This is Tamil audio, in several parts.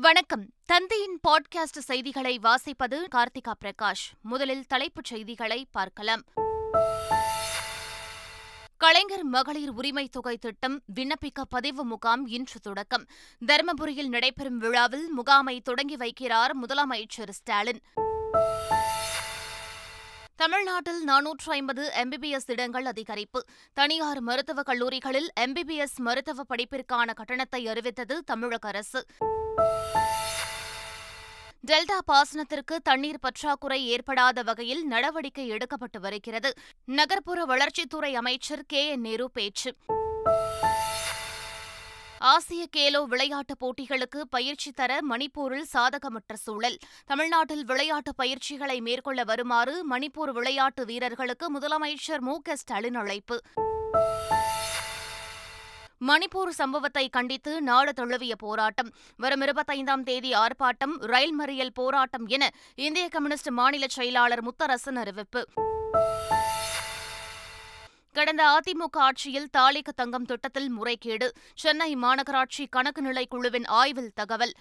வணக்கம். தந்தையின் பாட்காஸ்ட் செய்திகளை வாசிப்பது கார்த்திகா பிரகாஷ். முதலில் தலைப்புச் செய்திகளை பார்க்கலாம். கலைஞர் மகளிர் உரிமை தொகை திட்டம் விண்ணப்பிக்க பதிவு முகாம் இன்று தொடக்கம். தருமபுரியில் நடைபெறும் விழாவில் முகாமை தொடங்கி வைக்கிறார் முதலமைச்சர் ஸ்டாலின். தமிழ்நாட்டில் நானூற்று ஐம்பது எம்பிபிஎஸ் இடங்கள் அதிகரிப்பு. தனியார் மருத்துவக் கல்லூரிகளில் எம்பிபிஎஸ் மருத்துவ படிப்பிற்கான கட்டணத்தை அறிவித்தது தமிழக அரசு. டெல்டா பாசனத்திற்கு தண்ணீர் பற்றாக்குறை ஏற்படாத வகையில் நடவடிக்கை எடுக்கப்பட்டு வருகிறது. நகர்ப்புற வளர்ச்சித்துறை அமைச்சர் கே. என். நேரு பேச்சு. ஆசிய கேலோ விளையாட்டுப் போட்டிகளுக்கு பயிற்சி தர மணிப்பூரில் சாதகமற்ற சூழல். தமிழ்நாட்டில் விளையாட்டு பயிற்சிகளை மேற்கொள்ள வருமாறு மணிப்பூர் விளையாட்டு வீரர்களுக்கு முதலமைச்சர் மு. க. ஸ்டாலின் அழைப்பு. மணிப்பூர் சம்பவத்தை கண்டித்து நாடு தழுவிய போராட்டம். வரும் இருபத்தைந்தாம் தேதி ஆர்ப்பாட்டம் ரயில் மறியல் போராட்டம் என இந்திய கம்யூனிஸ்ட் மாநில செயலாளர் முத்தரசன் அறிவிப்பு. கடந்த அதிமுக ஆட்சியில் தாலிக்கு தங்கம் திட்டத்தில் முறைகேடு சென்னை மாநகராட்சி கணக்கு நிலை குழுவின் ஆய்வில் தகவல்.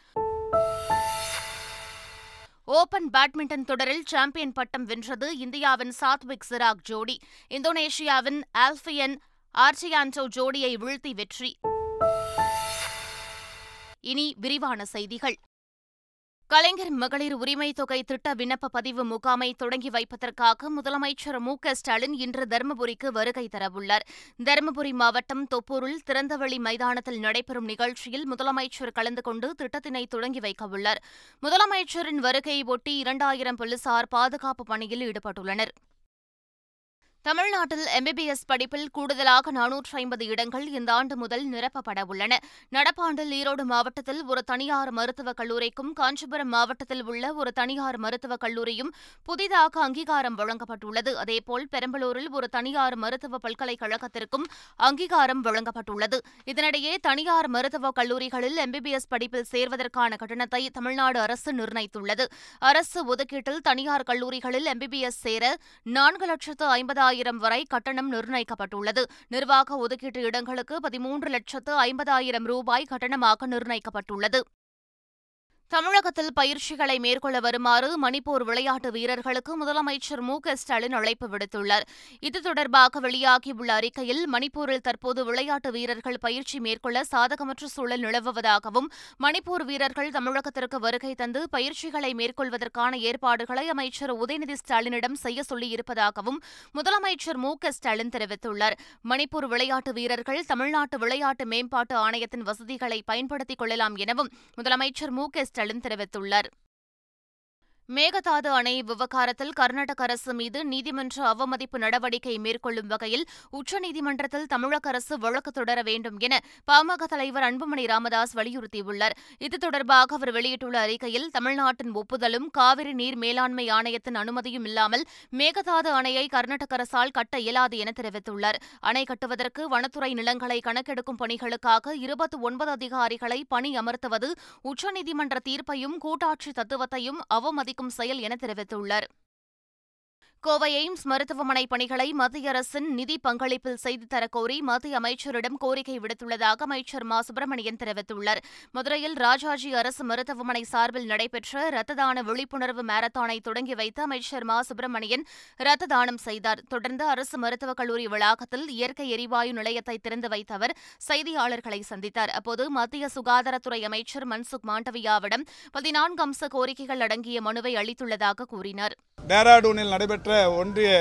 ஓபன் பேட்மிண்டன் தொடரில் சாம்பியன் பட்டம் வென்றது இந்தியாவின் சாத்விக் சிராக் ஜோடி. இந்தோனேஷியாவின் ஆர்ச்சி ஆண்டோ ஜோடியை வீழ்த்தி வெற்றி. இனி விரிவான செய்திகள். கலைஞர் மகளிர் உரிமை தொகை திட்ட விண்ணப்ப பதிவு முகாமை தொடங்கி வைப்பதற்காக முதலமைச்சர் மு க ஸ்டாலின் இன்று தருமபுரிக்கு வருகை தரவுள்ளார். தருமபுரி மாவட்டம் தொப்பூரில் திறந்தவெளி மைதானத்தில் நடைபெறும் நிகழ்ச்சியில் முதலமைச்சர் கலந்து கொண்டு திட்டத்தினை தொடங்கி வைக்கவுள்ளார். முதலமைச்சரின் வருகையை ஒட்டி இரண்டாயிரம் போலீசார் பாதுகாப்பு பணியில் ஈடுபட்டுள்ளனர். தமிழ்நாட்டில் எம்பிபிஎஸ் படிப்பில் கூடுதலாக நானூற்று ஐம்பது இடங்கள் இந்த ஆண்டு முதல் நிரப்பப்பட உள்ளன. நடப்பாண்டில் ஈரோடு மாவட்டத்தில் ஒரு தனியார் மருத்துவக் கல்லூரிக்கும் காஞ்சிபுரம் மாவட்டத்தில் உள்ள ஒரு தனியார் மருத்துவக் கல்லூரியும் புதிதாக அங்கீகாரம் வழங்கப்பட்டுள்ளது. அதேபோல் பெரம்பலூரில் ஒரு தனியார் மருத்துவ பல்கலைக்கழகத்திற்கும் அங்கீகாரம் வழங்கப்பட்டுள்ளது. இதனிடையே தனியார் மருத்துவக் கல்லூரிகளில் எம்பிபிஎஸ் படிப்பில் சேர்வதற்கான கட்டணத்தை தமிழ்நாடு அரசு நிர்ணயித்துள்ளது. அரசு ஒதுக்கீட்டில் தனியார் கல்லூரிகளில் எம்பிபிஎஸ் சேர நான்கு லட்சத்து ஐம்பதாயிரம் ஆயிரம் வரை கட்டணம் நிர்ணயிக்கப்பட்டுள்ளது. நிர்வாக ஒதுக்கீட்டு இடங்களுக்கு பதிமூன்று லட்சத்து ஐம்பதாயிரம் ரூபாய் கட்டணமாக நிர்ணயிக்கப்பட்டுள்ளது. தமிழகத்தில் பயிற்சிகளை மேற்கொள்ள வருமாறு மணிப்பூர் விளையாட்டு வீரர்களுக்கு முதலமைச்சர் மு க ஸ்டாலின் அழைப்பு விடுத்துள்ளார். இது தொடர்பாக வெளியாகியுள்ள அறிக்கையில் மணிப்பூரில் தற்போது விளையாட்டு வீரர்கள் பயிற்சி மேற்கொள்ள சாதகமற்ற சூழல் நிலவுவதாகவும் மணிப்பூர் வீரர்கள் தமிழகத்திற்கு வருகை தந்து பயிற்சிகளை மேற்கொள்வதற்கான ஏற்பாடுகளை அமைச்சர் உதயநிதி ஸ்டாலினிடம் செய்ய சொல்லியிருப்பதாகவும் முதலமைச்சர் மு க ஸ்டாலின் தெரிவித்துள்ளார். மணிப்பூர் விளையாட்டு வீரர்கள் தமிழ்நாட்டு விளையாட்டு மேம்பாட்டு ஆணையத்தின் வசதிகளை பயன்படுத்திக் கொள்ளலாம் எனவும் முதலமைச்சர் மு க ஸ்டாலின் தெரிவித்துள்ளார் மேகதாது அணை விவகாரத்தில் கர்நாடக அரசு மீது நீதிமன்ற அவமதிப்பு நடவடிக்கை மேற்கொள்ளும் வகையில் உச்சநீதிமன்றத்தில் தமிழக அரசு வழக்கு தொடர வேண்டும் என பாமக தலைவர் அன்புமணி ராமதாஸ் வலியுறுத்தியுள்ளார். இது தொடர்பாக அவர் வெளியிட்டுள்ள அறிக்கையில் தமிழ்நாட்டின் ஒப்புதலும் காவிரி நீர் மேலாண்மை ஆணையத்தின் அனுமதியும் இல்லாமல் மேகதாது அணையை கர்நாடக அரசால் கட்ட இயலாது என தெரிவித்துள்ளார். அணை கட்டுவதற்கு வனத்துறை நிலங்களை கணக்கெடுக்கும் பணிகளுக்காக இருபத்தி ஒன்பது அதிகாரிகளை பணி அமர்த்துவது உச்சநீதிமன்ற தீர்ப்பையும் கூட்டாட்சி தத்துவத்தையும் அவமதி பாதிக்கும் செயல் என தெரிவித்துள்ளார் கோவை எய்ம்ஸ் மருத்துவமனை பணிகளை மத்திய அரசின் நிதி பங்களிப்பில் செய்து தரக்கோரி மத்திய அமைச்சரிடம் கோரிக்கை விடுத்துள்ளதாக அமைச்சர் மா. சுப்பிரமணியன் தெரிவித்துள்ளார். மதுரையில் ராஜாஜி அரசு மருத்துவமனை சார்பில் நடைபெற்ற ரத்த தான விழிப்புணர்வு மாரத்தானை தொடங்கி வைத்து அமைச்சர் மா. சுப்பிரமணியன் ரத்த தானம் செய்தார். தொடர்ந்து அரசு மருத்துவக் கல்லூரி வளாகத்தில் இயற்கை எரிவாயு நிலையத்தை திறந்து வைத்த அவர் செய்தியாளர்களை சந்தித்தார். அப்போது மத்திய சுகாதாரத்துறை அமைச்சர் மன்சுக் மாண்டவியாவிடம் பதினான்கு அம்ச கோரிக்கைகள் அடங்கிய மனுவை அளித்துள்ளதாக கூறினார். டேராடூனில் நடைபெற்ற ஒன்றிய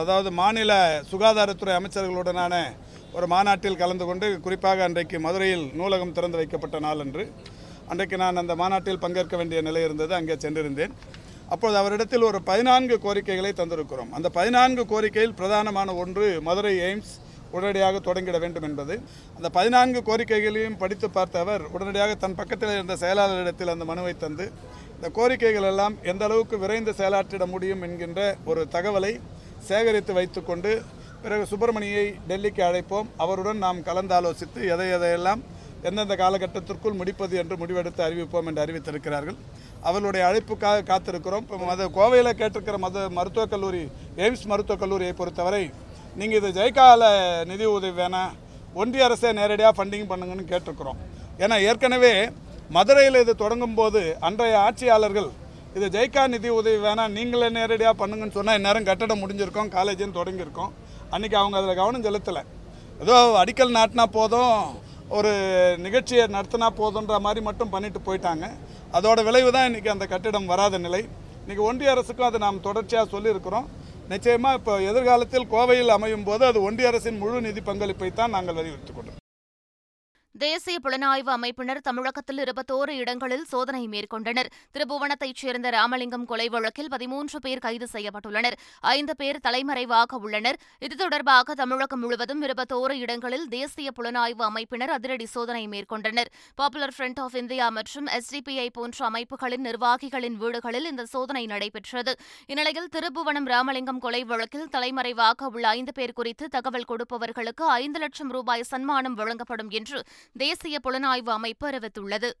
அதாவது மாநில சுகாதாரத்துறை அமைச்சர்களுடனான ஒரு மாநாட்டில் கலந்து கொண்டு குறிப்பாக அன்றைக்கு மதுரையில் நூலகம் திறந்து வைக்கப்பட்ட நாள் அன்று அன்றைக்கு நான் அந்த மாநாட்டில் பங்கேற்க வேண்டிய நிலை இருந்தது அங்கே சென்றிருந்தேன். அப்போது அவரிடத்தில் ஒரு பதினான்கு கோரிக்கைகளை தந்திருக்கிறோம். அந்த பதினான்கு கோரிக்கையில் பிரதானமான ஒன்று மதுரை எய்ம்ஸ் உடனடியாக தொடங்கிட வேண்டும் என்பது. அந்த பதினான்கு கோரிக்கைகளையும் படித்து பார்த்த அவர் உடனடியாக தன் பக்கத்தில் இருந்த செயலாளரிடத்தில் அந்த மனுவை தந்து இந்த கோரிக்கைகள் எல்லாம் எந்த அளவுக்கு விரைந்து செயலாற்றிட முடியும் என்கின்ற ஒரு தகவலை சேகரித்து வைத்துக்கொண்டு பிறகு சுப்பிரமணியை டெல்லிக்கு அழைப்போம். அவருடன் நாம் கலந்தாலோசித்து எதை எதையெல்லாம் எந்தெந்த காலகட்டத்திற்குள் முடிப்பது என்று முடிவெடுத்து அறிவிப்போம் என்று அறிவித்திருக்கிறார்கள். அவர்களுடைய அழைப்புக்காக காத்திருக்கிறோம். இப்போ மத கோவையில் கேட்டிருக்கிற மத மருத்துவக் கல்லூரி எய்ம்ஸ் மருத்துவக் கல்லூரியை பொறுத்தவரை நீங்கள் இது ஜெயகால நிதி உதவி வேணாம். ஒன்றிய அரசே நேரடியாக ஃபண்டிங் பண்ணுங்கன்னு கேட்டிருக்கிறோம். ஏன்னா ஏற்கனவே மதுரையில் இது தொடங்கும் போது அன்றைய ஆட்சியாளர்கள் இது ஜெய்கா நிதி உதவி வேணாம் நீங்களே நேரடியாக பண்ணுங்கன்னு சொன்னால் இந்நேரம் கட்டடம் முடிஞ்சிருக்கோம் காலேஜும் தொடங்கியிருக்கோம். அன்றைக்கி அவங்க அதில் கவனம் செலுத்தலை. ஏதோ அடிக்கல் நாட்டினா போதும் ஒரு நிகழ்ச்சியை நடத்தினா போதுன்ற மாதிரி மட்டும் பண்ணிட்டு போயிட்டாங்க. அதோட விளைவு தான் இன்றைக்கி அந்த கட்டிடம் வராத நிலை. இன்றைக்கி ஒன்றிய அரசுக்கும் அதை நாம் தொடர்ச்சியாக சொல்லியிருக்கிறோம். நிச்சயமாக இப்போ எதிர்காலத்தில் கோவையில் அமையும் போது அது ஒன்றிய அரசின் முழு நிதி பங்களிப்பை தான் நாங்கள் வலியுறுத்திக் தேசிய புலனாய்வு அமைப்பினர் தமிழகத்தில் இருபத்தோரு இடங்களில் சோதனை மேற்கொண்டனர். திருபுவனத்தைச் சேர்ந்த ராமலிங்கம் கொலை வழக்கில் பதிமூன்று பேர் கைது செய்யப்பட்டுள்ளனர். ஐந்து பேர் தலைமறைவாக உள்ளனர். இது தொடர்பாக தமிழகம் முழுவதும் இருபத்தோரு இடங்களில் தேசிய புலனாய்வு அமைப்பினர் அதிரடி சோதனை மேற்கொண்டனர். பாப்புலர் ஃப்ரண்ட் ஆஃப் இந்தியா மற்றும் எஸ்டிபிஐ போன்ற அமைப்புகளின் நிர்வாகிகளின் வீடுகளில் இந்த சோதனை நடைபெற்றது. இந்நிலையில் திருபுவனம் ராமலிங்கம் கொலை வழக்கில் தலைமறைவாக உள்ள ஐந்து பேர் குறித்து தகவல் கொடுப்பவர்களுக்கு ஐந்து லட்சம் ரூபாய் சன்மானம் வழங்கப்படும் என்று தேசிய புலனாய்வு அமைப்பு அறிவித்துள்ளது.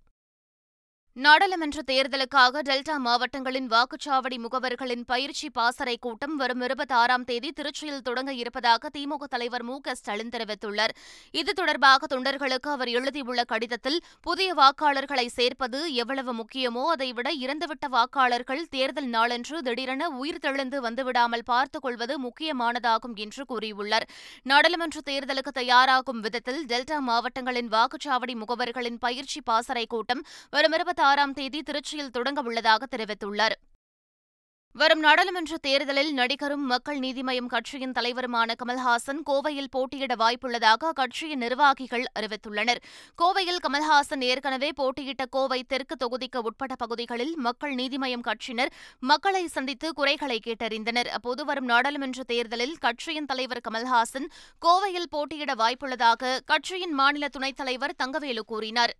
நாடாளுமன்ற தேர்தலுக்காக டெல்டா மாவட்டங்களின் வாக்குச்சாவடி முகவர்களின் பயிற்சி பாசறை கூட்டம் வரும் இருபத்தி ஆறாம் தேதி திருச்சியில் தொடங்க இருப்பதாக திமுக தலைவர் மு க ஸ்டாலின் தெரிவித்துள்ளார். இது தொடர்பாக தொண்டர்களுக்கு அவர் எழுதியுள்ள கடிதத்தில் புதிய வாக்காளர்களை சேர்ப்பது எவ்வளவு முக்கியமோ அதைவிட இறந்துவிட்ட வாக்காளர்கள் தேர்தல் நாளன்று திடீரென உயிர் தெளிந்து வந்துவிடாமல் பார்த்துக் கொள்வது முக்கியமானதாகும் என்று கூறியுள்ளார். நாடாளுமன்ற தேர்தலுக்கு தயாராகும் விதத்தில் டெல்டா மாவட்டங்களின் வாக்குச்சாவடி முகவர்களின் பயிற்சி பாசறை கூட்டம் வரும் இருபத்தி ஆறாம் தேதி திருச்சியில் தொடங்க உள்ளதாக தெரிவித்துள்ளார். வரும் நாடாளுமன்ற தேர்தலில் நடிகரும் மக்கள் நீதிமயம் கட்சியின் தலைவருமான கமல்ஹாசன் கோவையில் போட்டியிட வாய்ப்புள்ளதாக அக்கட்சியின் நிர்வாகிகள் அறிவித்துள்ளனர். கோவையில் கமல்ஹாசன் ஏற்கனவே போட்டியிட்ட கோவை தெற்கு தொகுதிக்கு உட்பட்ட பகுதிகளில் மக்கள் நீதிமயம் கட்சியினர் மக்களை சந்தித்து குறைகளை கேட்டறிந்தனர். அப்போது வரும் நாடாளுமன்ற தேர்தலில் கட்சியின் தலைவர் கமல்ஹாசன் கோவையில் போட்டியிட வாய்ப்புள்ளதாக கட்சியின் மாநில துணைத் தலைவர் தங்கவேலு கூறினார்.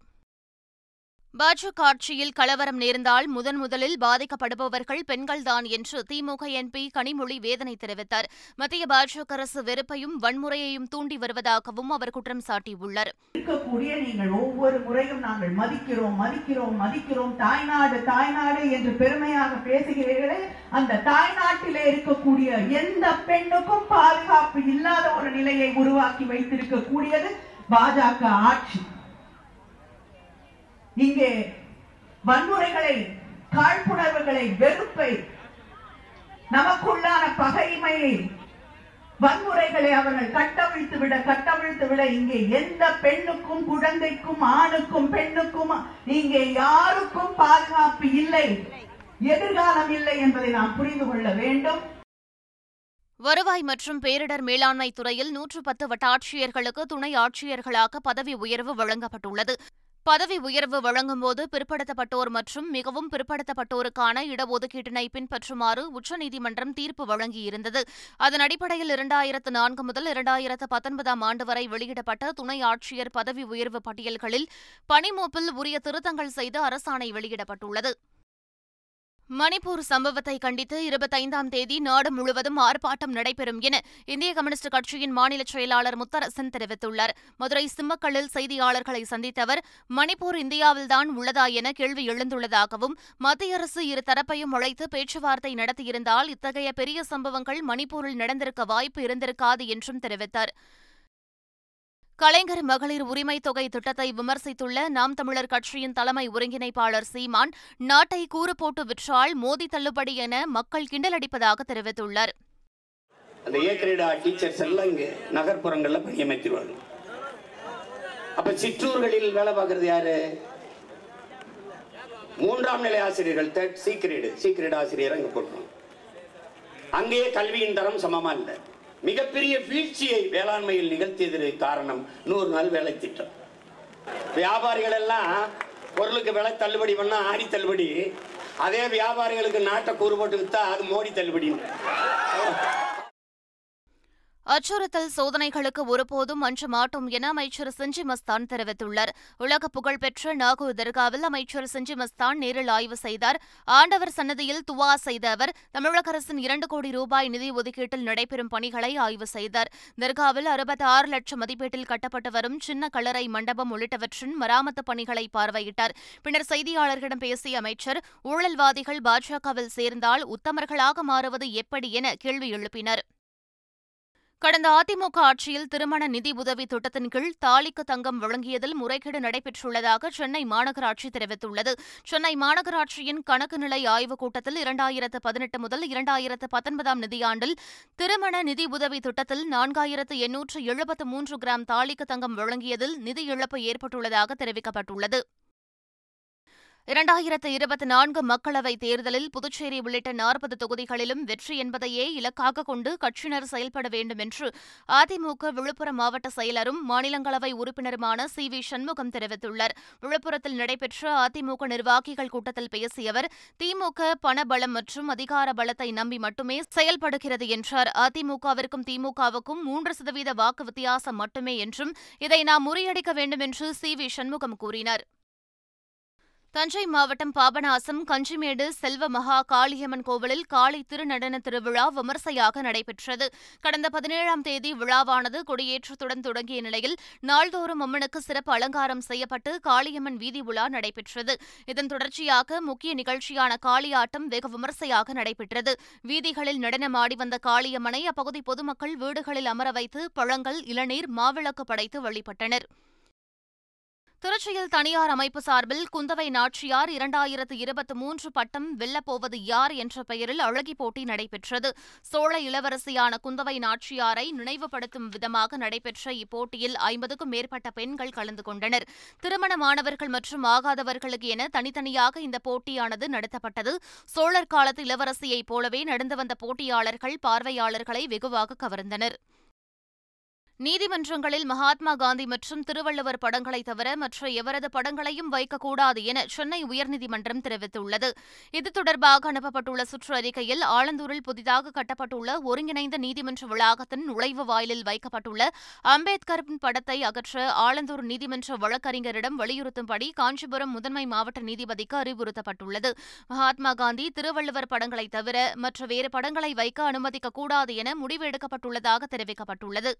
பாஜக ஆட்சியில் கலவரம் நேர்ந்தால் முதன் முதலில் பாதிக்கப்படுபவர்கள் பெண்கள்தான் என்று திமுக எம்பி கனிமொழி வேதனை தெரிவித்தார். மத்திய பாஜக அரசு வெறுப்பையும் வன்முறையையும் தூண்டி வருவதாகவும் அவர் குற்றம் சாட்டியுள்ளார். இருக்கக்கூடிய நீங்கள் ஒவ்வொரு முறையும் நாங்கள் மதிக்கிறோம் மதிக்கிறோம் மதிக்கிறோம். தாய்நாடு தாய்நாடு என்று பெருமையாக பேசுகிறீர்களே அந்த தாய்நாட்டிலே இருக்கக்கூடிய எந்த பெண்ணுக்கும் பாதுகாப்பு இல்லாத ஒரு நிலையை உருவாக்கி வைத்திருக்கக்கூடியது பாஜக ஆட்சி. இங்கே வன்முறைகளை காழ்ப்புணர்வுகளை வெறுப்பை நமக்குள்ளான பகைமையை வன்முறைகளை அவர்கள் கட்டவிழ்த்து விட கட்டவிழ்த்து விட இங்கே எந்த பெண்ணுக்கும் குழந்தைக்கும் ஆணுக்கும் பெண்ணுக்கும் இங்கே யாருக்கும் பாதுகாப்பு இல்லை. எதிர்காலம் இல்லை என்பதை நாம் புரிந்து கொள்ள வேண்டும். வருவாய் மற்றும் பேரிடர் மேலாண்மை துறையில் நூற்று பத்து வட்டாட்சியர்களுக்கு துணை ஆட்சியர்களாக பதவி உயர்வு வழங்கப்பட்டுள்ளது. பதவி உயர்வு வழங்கும்போது பிற்படுத்தப்பட்டோர் மற்றும் மிகவும் பிற்படுத்தப்பட்டோருக்கான இடஒதுக்கீட்டினை பின்பற்றுமாறு உச்சநீதிமன்றம் தீர்ப்பு வழங்கியிருந்தது. அதன் அடிப்படையில் இரண்டாயிரத்து நான்கு முதல் இரண்டாயிரத்து பத்தொன்பதாம் ஆண்டு வரை வெளியிடப்பட்ட துணை ஆட்சியர் பதவி உயர்வு பட்டியல்களில் பணிமூப்பில் உரிய திருத்தங்கள் செய்து அரசாணை வெளியிடப்பட்டுள்ளது. மணிப்பூர் சம்பவத்தை கண்டித்து இருபத்தைந்தாம் தேதி நாடு முழுவதும் ஆர்ப்பாட்டம் நடைபெறும் என இந்திய கம்யூனிஸ்ட் கட்சியின் மாநில செயலாளர் முத்தரசன் தெரிவித்துள்ளார். மதுரை சிம்மக்கல்லில் செய்தியாளர்களை சந்தித்த அவர் மணிப்பூர் இந்தியாவில்தான் உள்ளதா என கேள்வி எழுந்துள்ளதாகவும் மத்திய அரசு இரு தரப்பையும் அழைத்து பேச்சுவார்த்தை நடத்தியிருந்தால் இத்தகைய பெரிய சம்பவங்கள் மணிப்பூரில் நடந்திருக்க வாய்ப்பு இருந்திருக்காது என்றும் தெரிவித்தார். கலைஞர் மகளிர் உரிமை தொகை திட்டத்தை விமர்சித்துள்ள நாம் தமிழர் கட்சியின் தலைமை ஒருங்கிணைப்பாளர் சீமான் நாட்டை கூறு போட்டு விற்றால் மோதி தள்ளுபடி என மக்கள் கிண்டலடிப்பதாக தெரிவித்துள்ளார். அந்த ஏ கிரேடா டீச்சர்ஸ் எல்லாம் இங்கே நகர்ப்புறங்களில் பணியமைத்திருவாங்க அப்ப சிற்றூர்களில் வேலை பார்க்கறது யாரு? மூன்றாம் நிலை ஆசிரியர்கள் தேர்ட் சீக்கிரேடு சீக்கிரேட் ஆசிரியர் அங்கே போட்டுருவாங்க. அங்கேயே கல்வியின் தரம் சமமா இல்லை. மிகப்பெரிய வீழ்ச்சியை வேளாண்மையில் நிகழ்த்தியது காரணம் நூறு நாள் வேலை திட்டம். வியாபாரிகள் எல்லாம் பொருளுக்கு விலை தள்ளுபடி பண்ணா ஆடி தள்ளுபடி. அதே வியாபாரிகளுக்கு நாட்டை கூறுபோட்டு வித்தா அது மோடி தள்ளுபடின்னு. அச்சுறுத்தல் சோதனைகளுக்கு ஒருபோதும் அஞ்ச மாட்டோம் என அமைச்சர் செஞ்சி மஸ்தான் தெரிவித்துள்ளார். உலக புகழ்பெற்ற நாகூர் தர்காவில் அமைச்சர் செஞ்சி மஸ்தான் நேரில் ஆய்வு செய்தார். ஆண்டவர் சன்னதியில் துவா செய்த அவர் தமிழக அரசின் இரண்டு கோடி ரூபாய் நிதி ஒதுக்கீட்டில் நடைபெறும் பணிகளை ஆய்வு செய்தார். தர்காவில் அறுபத்தி ஆறு லட்சம் மதிப்பீட்டில் கட்டப்பட்டு வரும் சின்ன கல்லறை மண்டபம் உள்ளிட்டவற்றின் மராமத்து பணிகளை பார்வையிட்டார். பின்னர் செய்தியாளர்களிடம் பேசிய அமைச்சர் ஊழல்வாதிகள் பாஜகவில் சேர்ந்தால் உத்தமர்களாக மாறுவது எப்படி என கேள்வி எழுப்பினர். கடந்த அதிமுக ஆட்சியில் திருமண நிதி உதவி திட்டத்தின் கீழ் தாலிக்கு தங்கம் வழங்கியதில் முறைகேடு நடைபெற்றுள்ளதாக சென்னை மாநகராட்சி தெரிவித்துள்ளது. சென்னை மாநகராட்சியின் கணக்கு நிலை ஆய்வுக் கூட்டத்தில் இரண்டாயிரத்து பதினெட்டு முதல் இரண்டாயிரத்து பத்தொன்பதாம் நிதியாண்டில் திருமண நிதி உதவி திட்டத்தில் நான்காயிரத்து எண்ணூற்று எழுபத்து மூன்று கிராம் தாலிக்கு தங்கம் வழங்கியதில் நிதி இழப்பு ஏற்பட்டுள்ளதாக தெரிவிக்கப்பட்டுள்ளது. இரண்டாயிரத்து இருபத்தி நான்கு மக்களவைத் தேர்தலில் புதுச்சேரி உள்ளிட்ட நாற்பது தொகுதிகளிலும் வெற்றி என்பதையே இலக்காக கொண்டு கட்சியினர் செயல்பட வேண்டும் என்று அதிமுக விழுப்புரம் மாவட்ட செயலரும் மாநிலங்களவை உறுப்பினருமான சி வி சண்முகம் தெரிவித்துள்ளார். விழுப்புரத்தில் நடைபெற்ற அதிமுக நிர்வாகிகள் கூட்டத்தில் பேசிய அவர் திமுக பணபலம் மற்றும் அதிகார பலத்தை நம்பி மட்டுமே செயல்படுகிறது என்றார். அதிமுகவிற்கும் திமுகவுக்கும் மூன்று சதவீத வாக்கு வித்தியாசம் மட்டுமே என்றும் இதை நாம் முறியடிக்க வேண்டும் என்று சி வி சண்முகம் கூறினார். தஞ்சை மாவட்டம் பாபநாசம் கஞ்சிமேடு செல்வ மகா காளியம்மன் கோவிலில் காளி திருநடன திருவிழா விமர்சையாக நடைபெற்றது. கடந்த பதினேழாம் தேதி விழாவானது கொடியேற்றத்துடன் தொடங்கிய நிலையில் நாள்தோறும் அம்மனுக்கு சிறப்பு அலங்காரம் செய்யப்பட்டு காளியம்மன் வீதி உலா நடைபெற்றது. இதன் தொடர்ச்சியாக முக்கிய நிகழ்ச்சியான காளியாட்டம் வெகு விமர்சையாக நடைபெற்றது. வீதிகளில் நடனமாடி வந்த காளியம்மனை அப்பகுதி பொதுமக்கள் வீடுகளில் அமர வைத்து பழங்கள் இளநீர் மாவிளக்கு படைத்து வழிபட்டனர். திருச்சியில் தனியார் அமைப்பு சார்பில் குந்தவை நாச்சியார் இரண்டாயிரத்து இருபத்தி மூன்று பட்டம் வெல்லப்போவது யார் என்ற பெயரில் அழகி போட்டி நடைபெற்றது. சோழ இளவரசியான குந்தவை நாச்சியாரை நினைவுபடுத்தும் விதமாக நடைபெற்ற இப்போட்டியில் ஐம்பதுக்கும் மேற்பட்ட பெண்கள் கலந்து கொண்டனர். திருமணமானவர்கள் மற்றும் ஆகாதவர்களுக்கு என தனித்தனியாக இந்த போட்டியானது நடத்தப்பட்டது. சோழர் காலத்து இளவரசியைப் போலவே நடந்து வந்த போட்டியாளர்கள் பார்வையாளர்களை வெகுவாக கவர்ந்தனர். நீதிமன்றங்களில் மகாத்மா காந்தி மற்றும் திருவள்ளுவர் படங்களை தவிர மற்ற எவரது படங்களையும் வைக்கக்கூடாது என சென்னை உயர்நீதிமன்றம் தெரிவித்துள்ளது. இது தொடர்பாக அனுப்பப்பட்டுள்ள சுற்றறிக்கையில் ஆலந்தூரில் புதிதாக கட்டப்பட்டுள்ள ஒருங்கிணைந்த நீதிமன்ற வளாகத்தின் நுழைவு வாயிலில் வைக்கப்பட்டுள்ள அம்பேத்கரின் படத்தை அகற்ற ஆலந்தூர் நீதிமன்ற வழக்கறிஞரிடம் வலியுறுத்தும்படி காஞ்சிபுரம் முதன்மை மாவட்ட நீதிபதிக்கு அறிவுறுத்தப்பட்டுள்ளது. மகாத்மா காந்தி திருவள்ளுவர் படங்களை தவிர மற்ற வேறு படங்களை வைக்க அனுமதிக்கக்கூடாது என முடிவு எடுக்கப்பட்டுள்ளதாக தெரிவிக்கப்பட்டுள்ளது.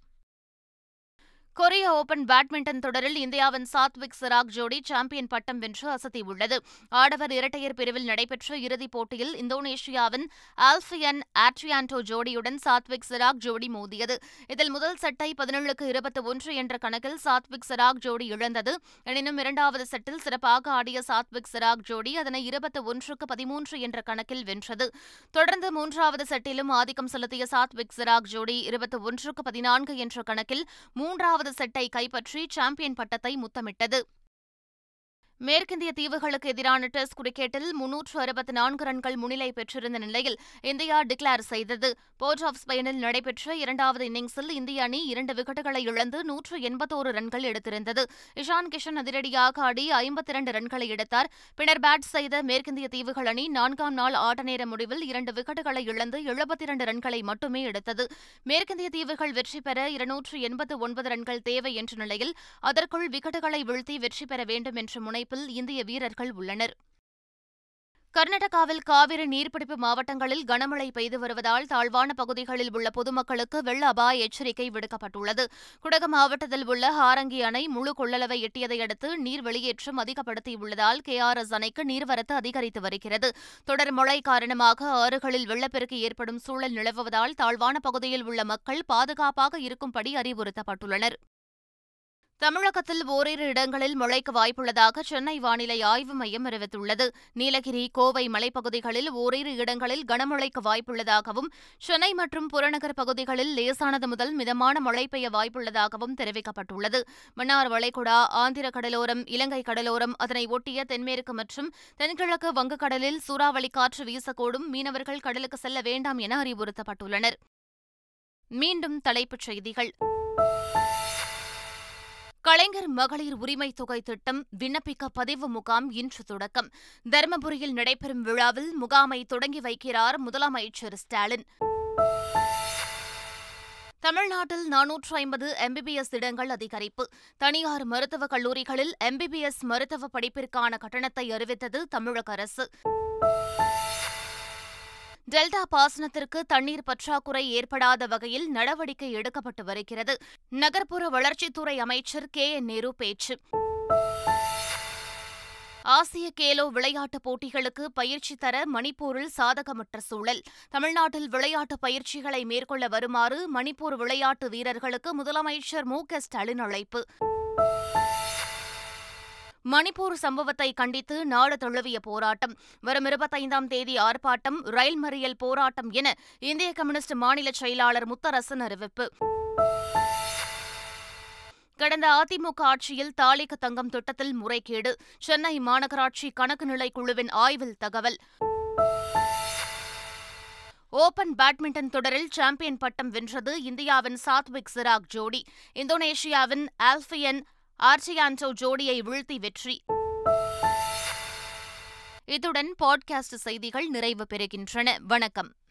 கொரிய ஓபன் பேட்மிண்டன் தொடரில் இந்தியாவின் சாத்விக் சிராக் ஜோடி சாம்பியன் பட்டம் வென்று அசத்தியுள்ளது. ஆடவர் இரட்டையர் பிரிவில் நடைபெற்ற இறுதிப் போட்டியில் இந்தோனேஷியாவின் ஆல்ஃபியன் ஆட்ரியான்டோ ஜோடியுடன் சாத்விக் சிராக் ஜோடி மோதியது. இதில் முதல் செட்டை பதினேழுக்கு இருபத்தி ஒன்று என்ற கணக்கில் சாத்விக் சிராக் ஜோடி இழந்தது. எனினும் இரண்டாவது செட்டில் சிறப்பாக ஆடிய சாத்விக் சிராக் ஜோடி அதனை இருபத்தி ஒன்றுக்கு பதிமூன்று என்ற கணக்கில் வென்றது. தொடர்ந்து மூன்றாவது செட்டிலும் ஆதிக்கம் செலுத்திய சாத்விக் சிராக் ஜோடி இருபத்தி ஒன்றுக்கு பதினான்கு என்ற கணக்கில் மூன்றாவது இரண்டாவது செட்டை கைப்பற்றி சாம்பியன் பட்டத்தை முத்தமிட்டது. மேற்கிந்திய தீவுகளுக்கு எதிரான டெஸ்ட் கிரிக்கெட்டில் முன்னூற்று அறுபத்தி நான்கு ரன்கள் முன்னிலை பெற்றிருந்த நிலையில் இந்தியா டிக்ளேர் செய்தது. போர்ட் ஆஃப் ஸ்பெயினில் நடைபெற்ற இரண்டாவது இன்னிங்ஸில் இந்திய அணி இரண்டு விக்கெட்டுகளை இழந்து நூற்று எண்பத்தோரு ரன்கள் எடுத்திருந்தது. இஷான் கிஷன் அதிரடியாக ஆடி ஐம்பத்தி இரண்டு ரன்களை எடுத்தார். பின்னர் பேட் செய்த மேற்கிந்திய தீவுகள் அணி நான்காம் நாள் ஆட்ட நேர முடிவில் இரண்டு விக்கெட்டுகளை இழந்து எழுபத்தி இரண்டு ரன்களை மட்டுமே எடுத்தது. மேற்கிந்திய தீவுகள் வெற்றி பெற இருநூற்று எண்பத்து ஒன்பது ரன்கள் தேவை என்ற நிலையில் அதற்குள் விக்கெட்டுகளை வீழ்த்தி வெற்றி பெற வேண்டும் என்ற முனைப்பில் இந்திய வீரர்கள் உள்ளனர். கர்நாடகாவில் காவிரி நீர்பிடிப்பு மாவட்டங்களில் கனமழை பெய்து வருவதால் தாழ்வான பகுதிகளில் உள்ள பொதுமக்களுக்கு வெள்ள அபாய எச்சரிக்கை விடுக்கப்பட்டுள்ளது. குடகு மாவட்டத்தில் உள்ள ஹாரங்கி அணை முழு கொள்ளளவை எட்டியதை அடுத்து நீர் வெளியேற்றம் அதிகப்படுத்தியுள்ளதால் கேஆர்எஸ் அணைக்கு நீர்வரத்து அதிகரித்து வருகிறது. தொடர் மழை காரணமாக ஆறுகளில் வெள்ளப்பெருக்கு ஏற்படும் சூழல் நிலவுவதால் தாழ்வான பகுதியில் உள்ள மக்கள் பாதுகாப்பாக இருக்கும்படி அறிவுறுத்தப்பட்டுள்ளனர். தமிழகத்தில் ஓரிரு இடங்களில் மழைக்கு வாய்ப்புள்ளதாக சென்னை வானிலை ஆய்வு மையம் அறிவித்துள்ளது. நீலகிரி கோவை மலைப்பகுதிகளில் ஓரிரு இடங்களில் கனமழைக்கு வாய்ப்புள்ளதாகவும் சென்னை மற்றும் புறநகர் பகுதிகளில் லேசானது முதல் மிதமான மழை பெய்ய வாய்ப்புள்ளதாகவும் தெரிவிக்கப்பட்டுள்ளது. மன்னார் வளைகுடா ஆந்திர கடலோரம் இலங்கை கடலோரம் அதனை ஒட்டிய தென்மேற்கு மற்றும் தென்கிழக்கு வங்கக்கடலில் சூறாவளி காற்று வீசக்கூடும். மீனவர்கள் கடலுக்கு செல்ல வேண்டாம் என அறிவுறுத்தப்பட்டுள்ளனர். மீண்டும் தலைப்புச் செய்திகள். கலைஞர் மகளிர் உரிமை தொகை திட்டம் விண்ணப்பிக்க பதிவு முகாம் இன்று தொடக்கம். தருமபுரியில் நடைபெறும் விழாவில் முகாமை தொடங்கி வைக்கிறார் முதலமைச்சர் ஸ்டாலின். தமிழ்நாட்டில் நானூற்று ஐம்பது எம்பிபிஎஸ் இடங்கள் அதிகரிப்பு. தனியார் மருத்துவக் கல்லூரிகளில் எம்பிபிஎஸ் மருத்துவ படிப்பிற்கான கட்டணத்தை அறிவித்தது தமிழக அரசு. டெல்டா பாசனத்திற்கு தண்ணீர் பற்றாக்குறை ஏற்படாத வகையில் நடவடிக்கை எடுக்கப்பட்டு வருகிறது. நகர்ப்புற வளர்ச்சித்துறை அமைச்சர் கே. என். நேரு பேச்சு. ஆசிய கேலோ விளையாட்டுப் போட்டிகளுக்கு பயிற்சி தர மணிப்பூரில் சாதகமற்ற சூழல். தமிழ்நாட்டில் விளையாட்டு பயிற்சிகளை மேற்கொள்ள வருமாறு மணிப்பூர் விளையாட்டு வீரர்களுக்கு முதலமைச்சர் மு க ஸ்டாலின் அழைப்பு. மணிப்பூர் சம்பவத்தை கண்டித்து நாடு தழுவிய போராட்டம். வரும் இருபத்தைந்தாம் தேதி ஆர்ப்பாட்டம் ரயில் மறியல் போராட்டம் என இந்திய கம்யூனிஸ்ட் மாநில செயலாளர் முத்தரசன் அறிவிப்பு. கடந்த அதிமுக ஆட்சியில் தாலிக்கு தங்கம் திட்டத்தில் முறைகேடு சென்னை மாநகராட்சி கணக்கு நிலை குழுவின் ஆய்வில் தகவல். ஓபன் பேட்மிண்டன் தொடரில் சாம்பியன் பட்டம் வென்றது இந்தியாவின் சாத்விக் சிராக் ஜோடி. இந்தோனேஷியாவின் ஆல்பியன் ஜோடியை வீழ்த்தி வெற்றி. இத்துடன் பாட்காஸ்ட் செய்திகள் நிறைவு பெறுகின்றன. வணக்கம்.